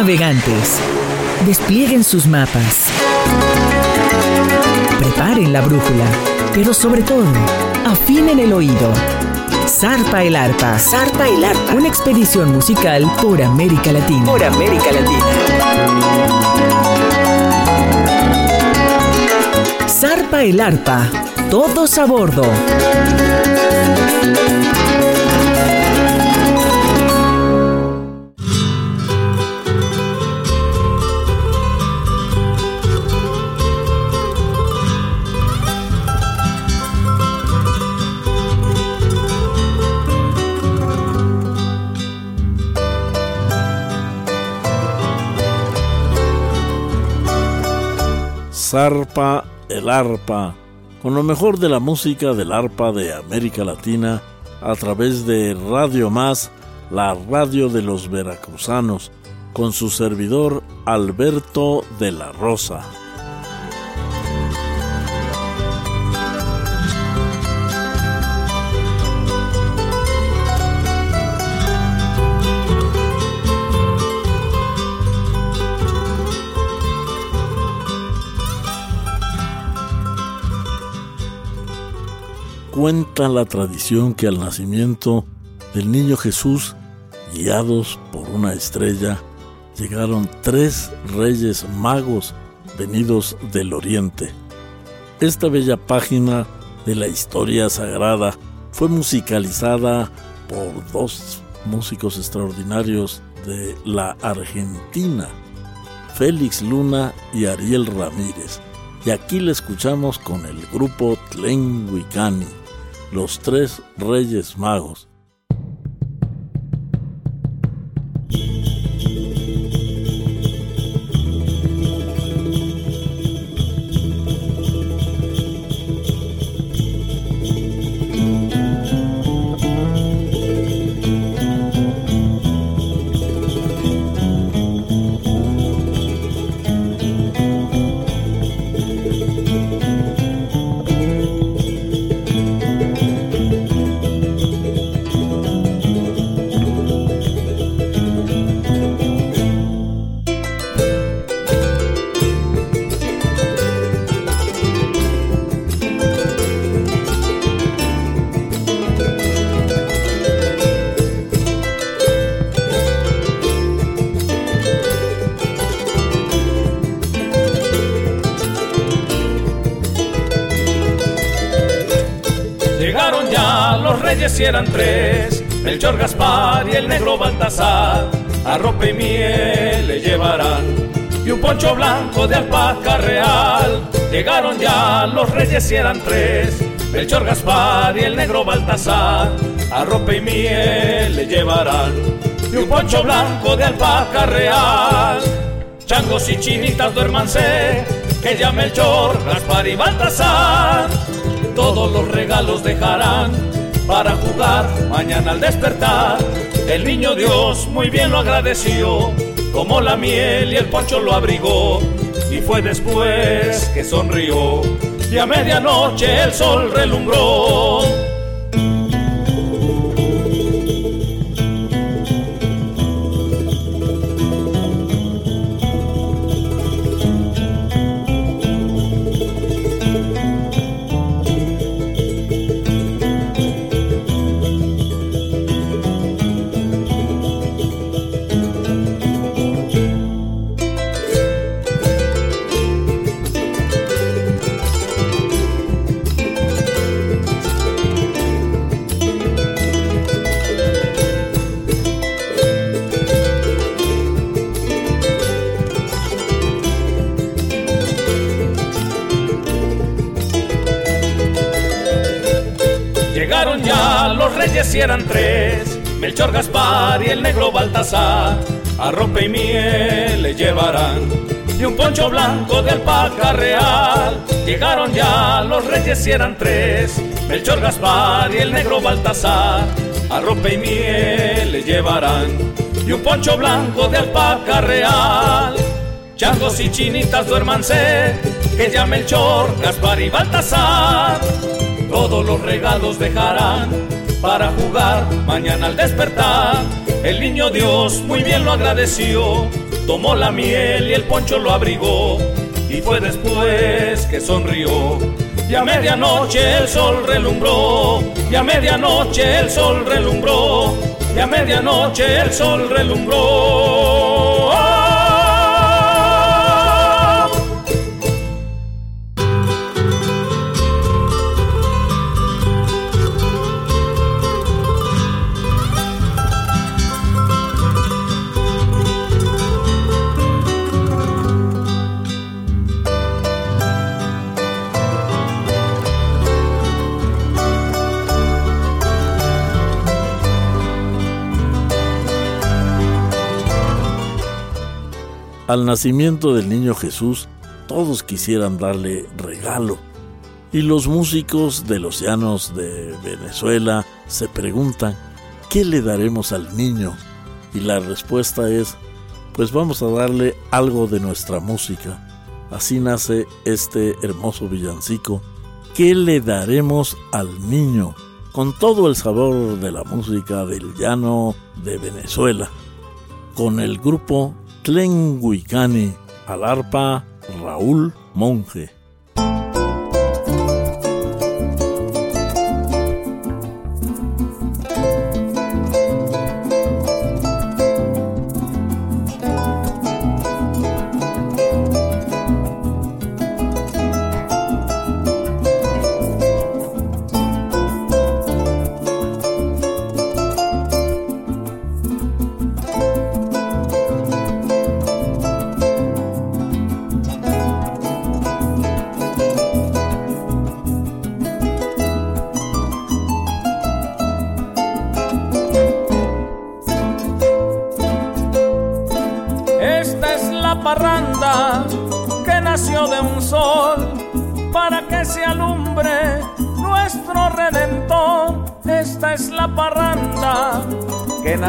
navegantes, desplieguen sus mapas. Preparen la brújula, pero sobre todo, afinen el oído. Zarpa el arpa. Zarpa el arpa. Una expedición musical por América Latina. Por América Latina. Zarpa el arpa. Todos a bordo. Zarpa el arpa, con lo mejor de la música del arpa de América Latina a través de Radio Más, la radio de los veracruzanos, con su servidor Alberto de la Rosa. Cuenta la tradición que al nacimiento del niño Jesús, guiados por una estrella, llegaron tres reyes magos venidos del oriente. Esta bella página de la historia sagrada fue musicalizada por dos músicos extraordinarios de la Argentina, Félix Luna y Ariel Ramírez. Y aquí la escuchamos con el grupo Tlenhuicani los tres reyes magos. Si eran tres, Melchor Gaspar y el negro Baltasar, a ropa y miel le llevarán, y un poncho blanco de alpaca real. Llegaron ya los reyes eran tres, Melchor Gaspar y el negro Baltasar, a ropa y miel le llevarán, y un poncho blanco de alpaca real. Changos y chinitas duérmanse, que ya Melchor, Gaspar y Baltasar, todos los regalos dejarán para jugar mañana al despertar. El niño Dios muy bien lo agradeció, como la miel y el poncho lo abrigó. Y fue después que sonrió y a medianoche el sol relumbró. Si eran tres, Melchor Gaspar y el negro Baltasar, a rompe y miel le llevarán, y un poncho blanco de alpaca real. Llegaron ya los reyes eran tres, Melchor Gaspar y el negro Baltasar, a rompe y miel le llevarán, y un poncho blanco de alpaca real. Changos y chinitas duérmanse, que ya Melchor, Gaspar y Baltasar, todos los regalos dejarán para jugar mañana al despertar. El niño Dios muy bien lo agradeció, tomó la miel y el poncho lo abrigó, y fue después que sonrió. Y a medianoche el sol relumbró, y a medianoche el sol relumbró, y a medianoche el sol relumbró. Al nacimiento del niño Jesús, todos quisieran darle regalo. Y los músicos de los llanos de Venezuela se preguntan, ¿qué le daremos al niño? Y la respuesta es, pues vamos a darle algo de nuestra música. Así nace este hermoso villancico. ¿Qué le daremos al niño? Con todo el sabor de la música del llano de Venezuela. Con el grupo Tlenguicani, al arpa Raúl Monge.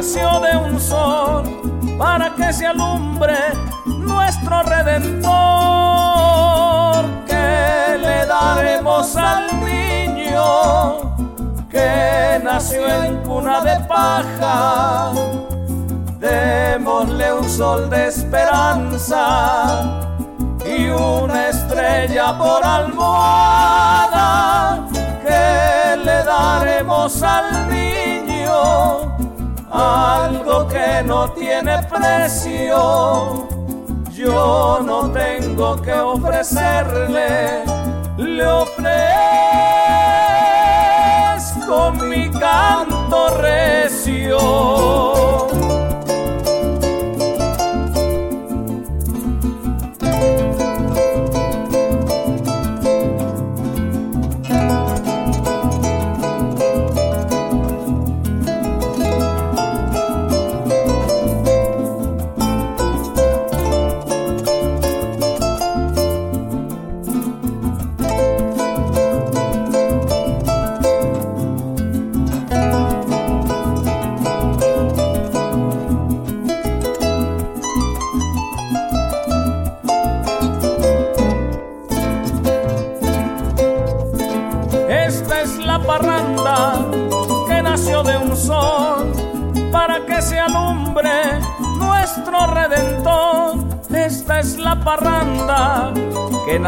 Nació de un sol para que se alumbre nuestro redentor. Que le daremos al niño que nació en cuna de paja. Démosle un sol de esperanza y una estrella por almohada. Que le daremos al niño algo que no tiene precio. Yo no tengo que ofrecerle, le ofrezco mi canto recio.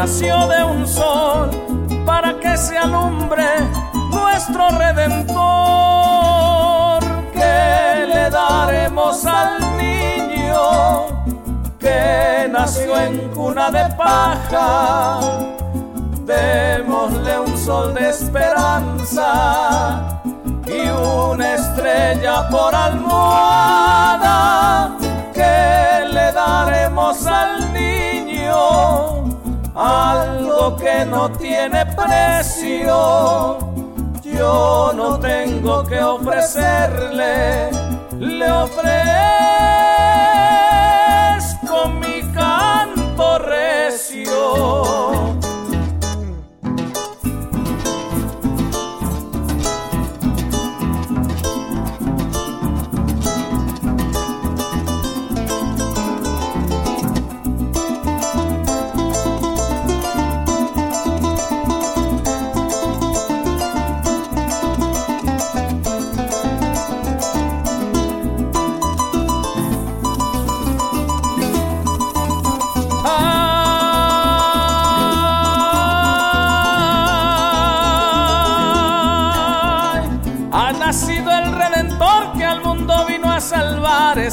Nació de un sol para que se alumbre nuestro redentor. Que le daremos al niño que nació en cuna de paja. Démosle un sol de esperanza y una estrella por almohada que le daremos al que no tiene precio. Yo no tengo que ofrecerle, le ofrezco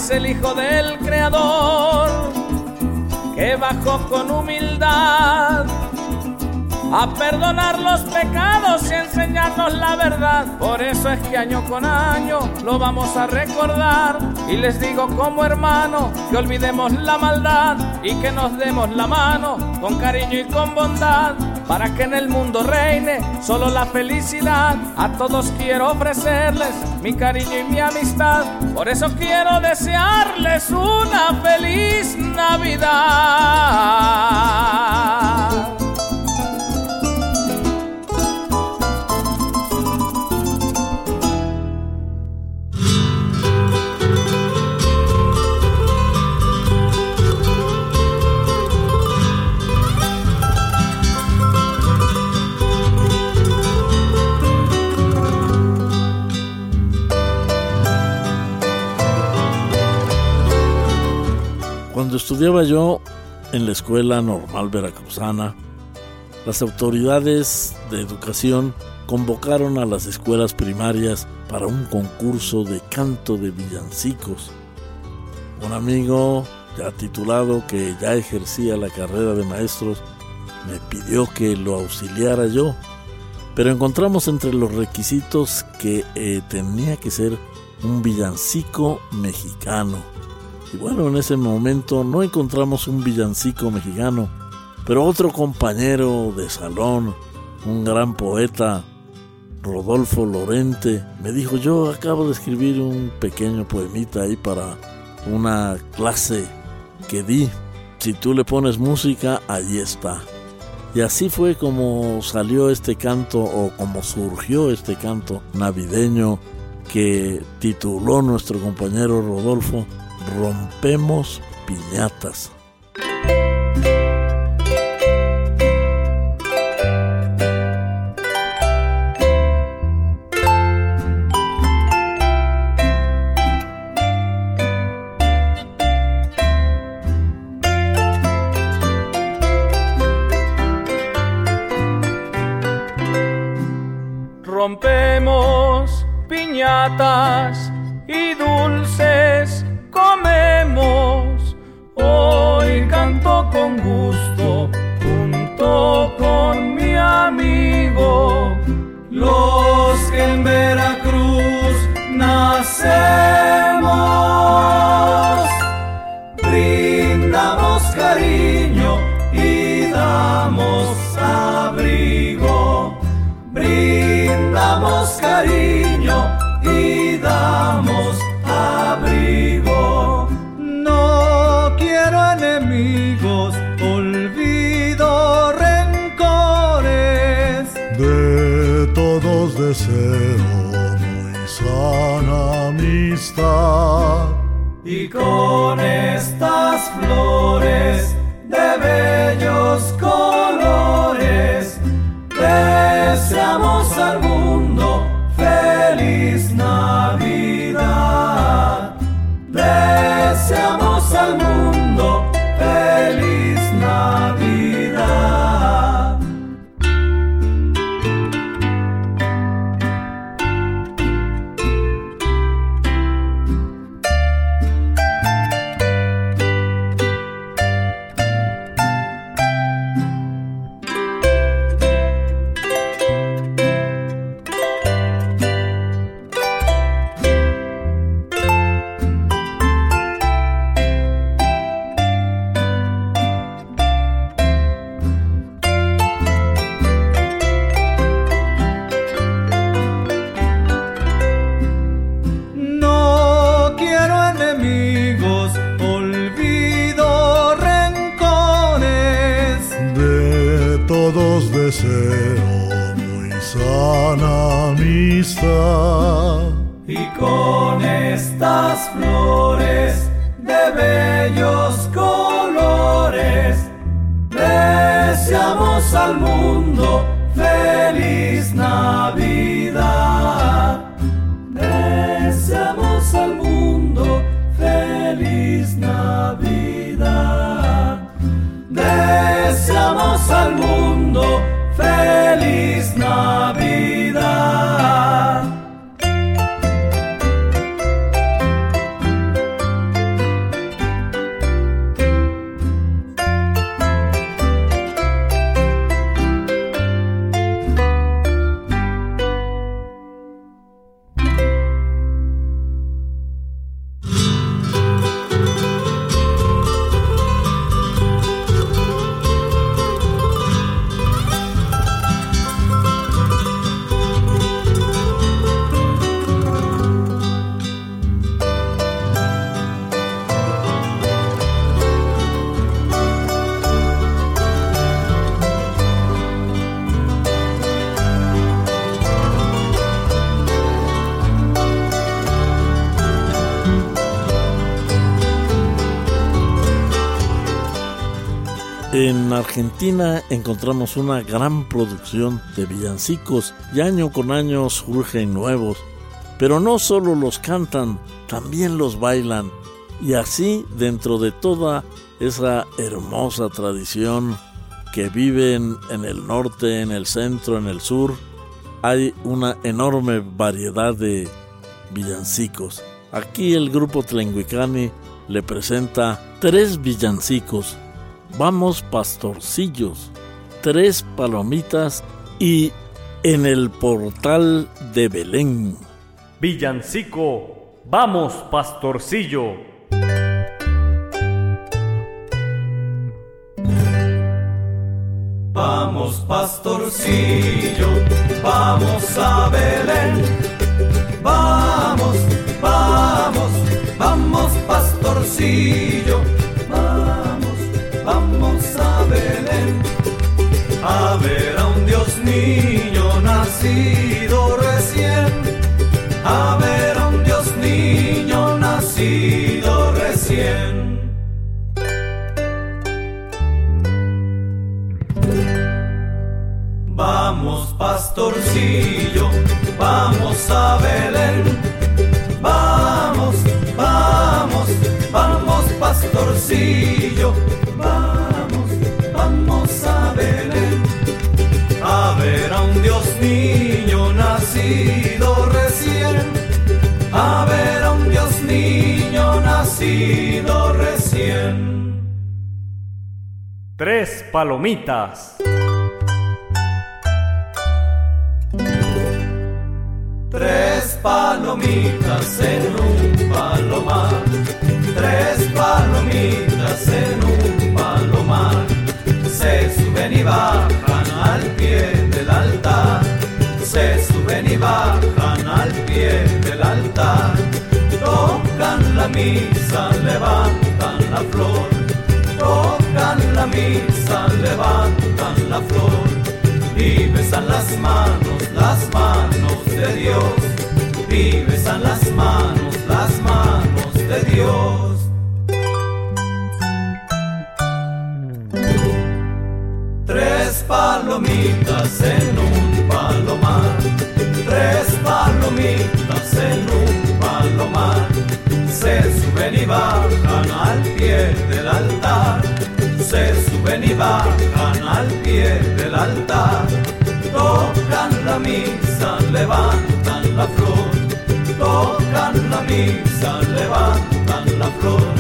es el Hijo del Creador, que bajó con humildad a perdonar los pecados y enseñarnos la verdad. Por eso es que año con año lo vamos a recordar. Y les digo como hermano que olvidemos la maldad y que nos demos la mano con cariño y con bondad. Para que en el mundo reine solo la felicidad. A todos quiero ofrecerles mi cariño y mi amistad. Por eso quiero desearles una feliz Navidad. Estudiaba yo en la Escuela Normal Veracruzana, las autoridades de educación convocaron a las escuelas primarias para un concurso de canto de villancicos. Un amigo ya titulado que ya ejercía la carrera de maestros me pidió que lo auxiliara yo, pero encontramos entre los requisitos que eh, tenía que ser un villancico mexicano y bueno, en ese momento no encontramos un villancico mexicano, pero otro compañero de salón, un gran poeta, Rodolfo Lorente, me dijo, yo acabo de escribir un pequeño poemita ahí para una clase que di. Si tú le pones música, allí está. Y así fue como salió este canto o como surgió este canto navideño que tituló nuestro compañero Rodolfo rompemos piñatas. Rompemos piñatas olvido rencores. De todos deseo muy sana amistad. Y con estas flores En Argentina encontramos una gran producción de villancicos y año con año surgen nuevos, pero no solo los cantan, también los bailan y así dentro de toda esa hermosa tradición que viven en el norte, en el centro, en el sur, hay una enorme variedad de villancicos. Aquí el grupo Tlenguicani le presenta tres villancicos Vamos pastorcillos, tres palomitas y en el portal de Belén. Villancico, vamos pastorcillo. Vamos pastorcillo, vamos a Belén. Vamos, vamos, vamos pastorcillo niño nacido recién, a ver a un Dios niño nacido recién. Vamos pastorcillo, vamos a Belén, vamos, vamos, vamos pastorcillo nacido recién, a ver a un Dios niño nacido recién. Tres palomitas. Tres palomitas en un palomar, tres palomitas en un palomar, se suben y bajan al pie del altar se suben y bajan al pie del altar, tocan la misa, levantan la flor, tocan la misa, levantan la flor. Y besan las manos, las manos de Dios, y besan las manos, las manos de Dios. Tres palomitas en un en un palomar, se suben y bajan al pie del altar, se suben y bajan al pie del altar, tocan la misa, levantan la flor, tocan la misa, levantan la flor,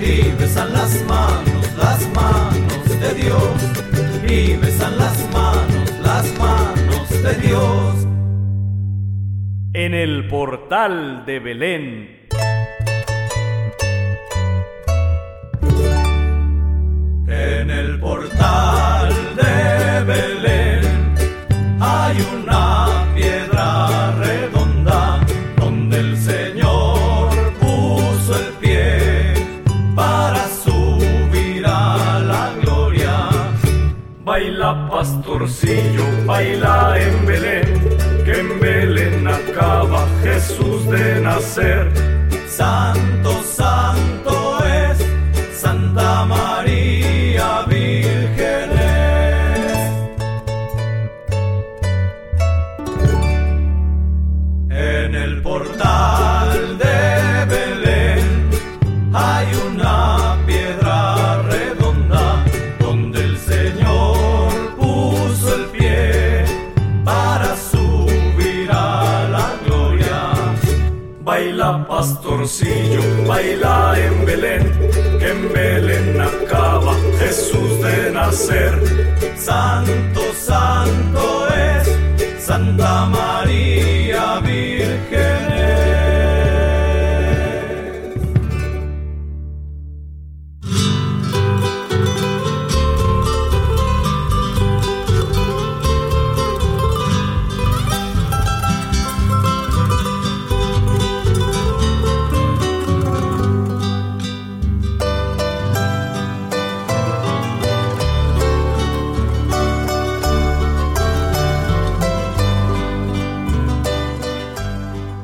y besan las manos, las manos de Dios, y En el portal de Belén. En el portal de Belén hay una piedra redonda donde el Señor puso el pie para subir a la gloria. Baila pastorcillo, baila en Belén, de nacer. Santo, santo es Santa María Virgen. En el portal pastorcillo, baila en Belén, que en Belén acaba Jesús de nacer. Santo, santo es Santa María Virgen.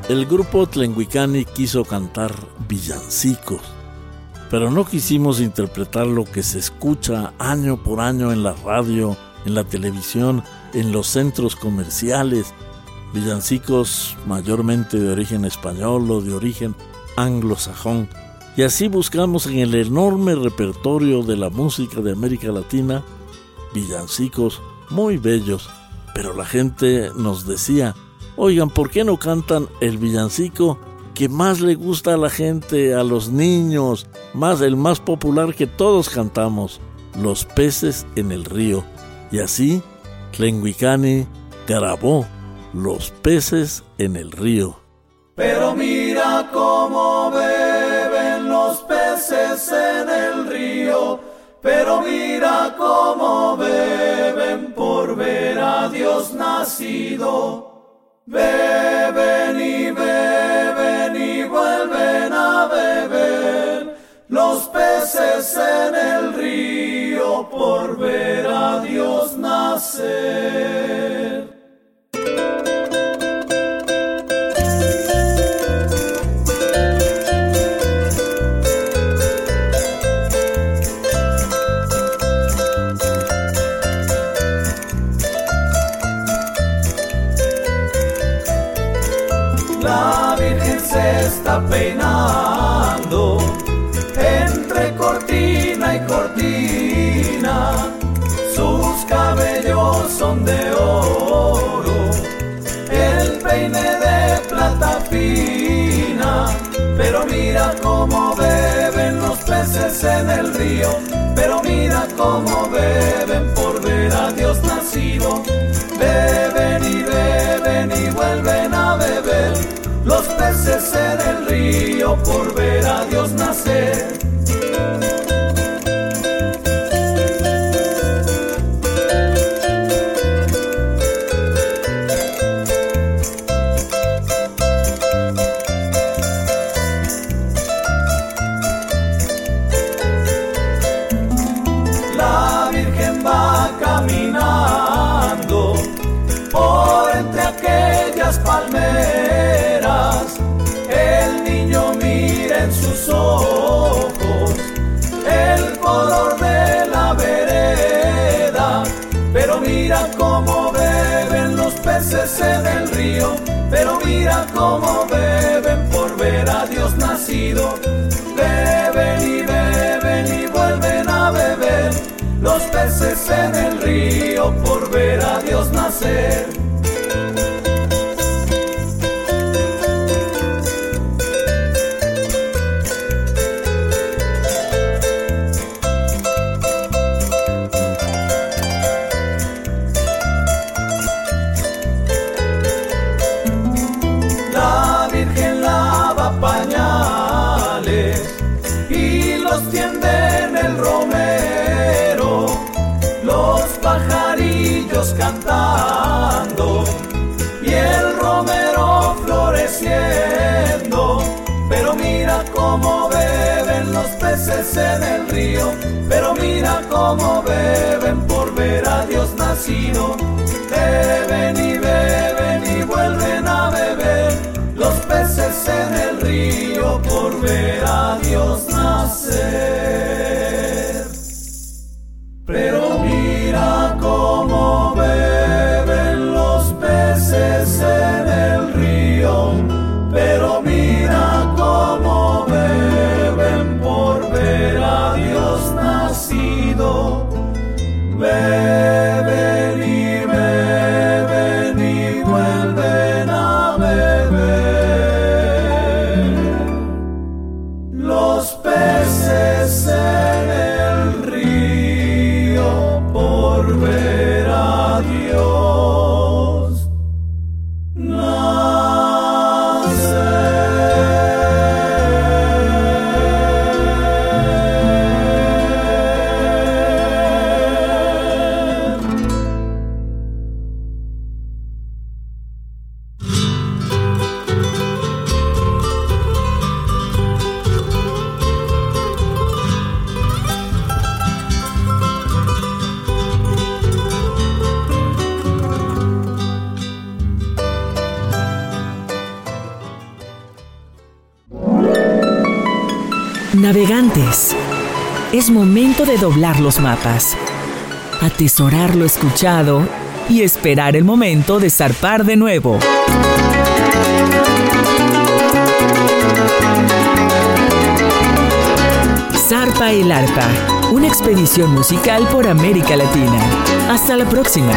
El grupo Tlenguicani quiso cantar villancicos, pero no quisimos interpretar lo que se escucha año por año en la radio, en la televisión, en los centros comerciales, villancicos mayormente de origen español o de origen anglosajón. Y así buscamos en el enorme repertorio de la música de América Latina villancicos muy bellos, pero la gente nos decía, oigan, ¿por qué no cantan el villancico que más le gusta a la gente, a los niños, más el más popular que todos cantamos, Los peces en el río? Y así, Tlenguicani grabó Los peces en el río. Pero mira cómo beben los peces en el río, pero mira cómo beben por ver a Dios nacido. Beben y beben y vuelven a beber los peces en el río por ver a Dios nacer. La Virgen se está peinando entre cortina y cortina. Sus cabellos son de oro, el peine de plata fina. Pero mira cómo beben los peces en el río, pero mira cómo beben por ver a Dios nacer. Mira cómo beben por ver a Dios nacido. Beben y beben y vuelven a beber los peces en el río por ver a Dios nacer. Cómo beben por ver a Dios nacido. Beben y beben y vuelven a beber los peces en el río por ver a Dios nacer. Navegantes, es momento de doblar los mapas, atesorar lo escuchado y esperar el momento de zarpar de nuevo. Zarpa el Arpa, una expedición musical por América Latina. Hasta la próxima.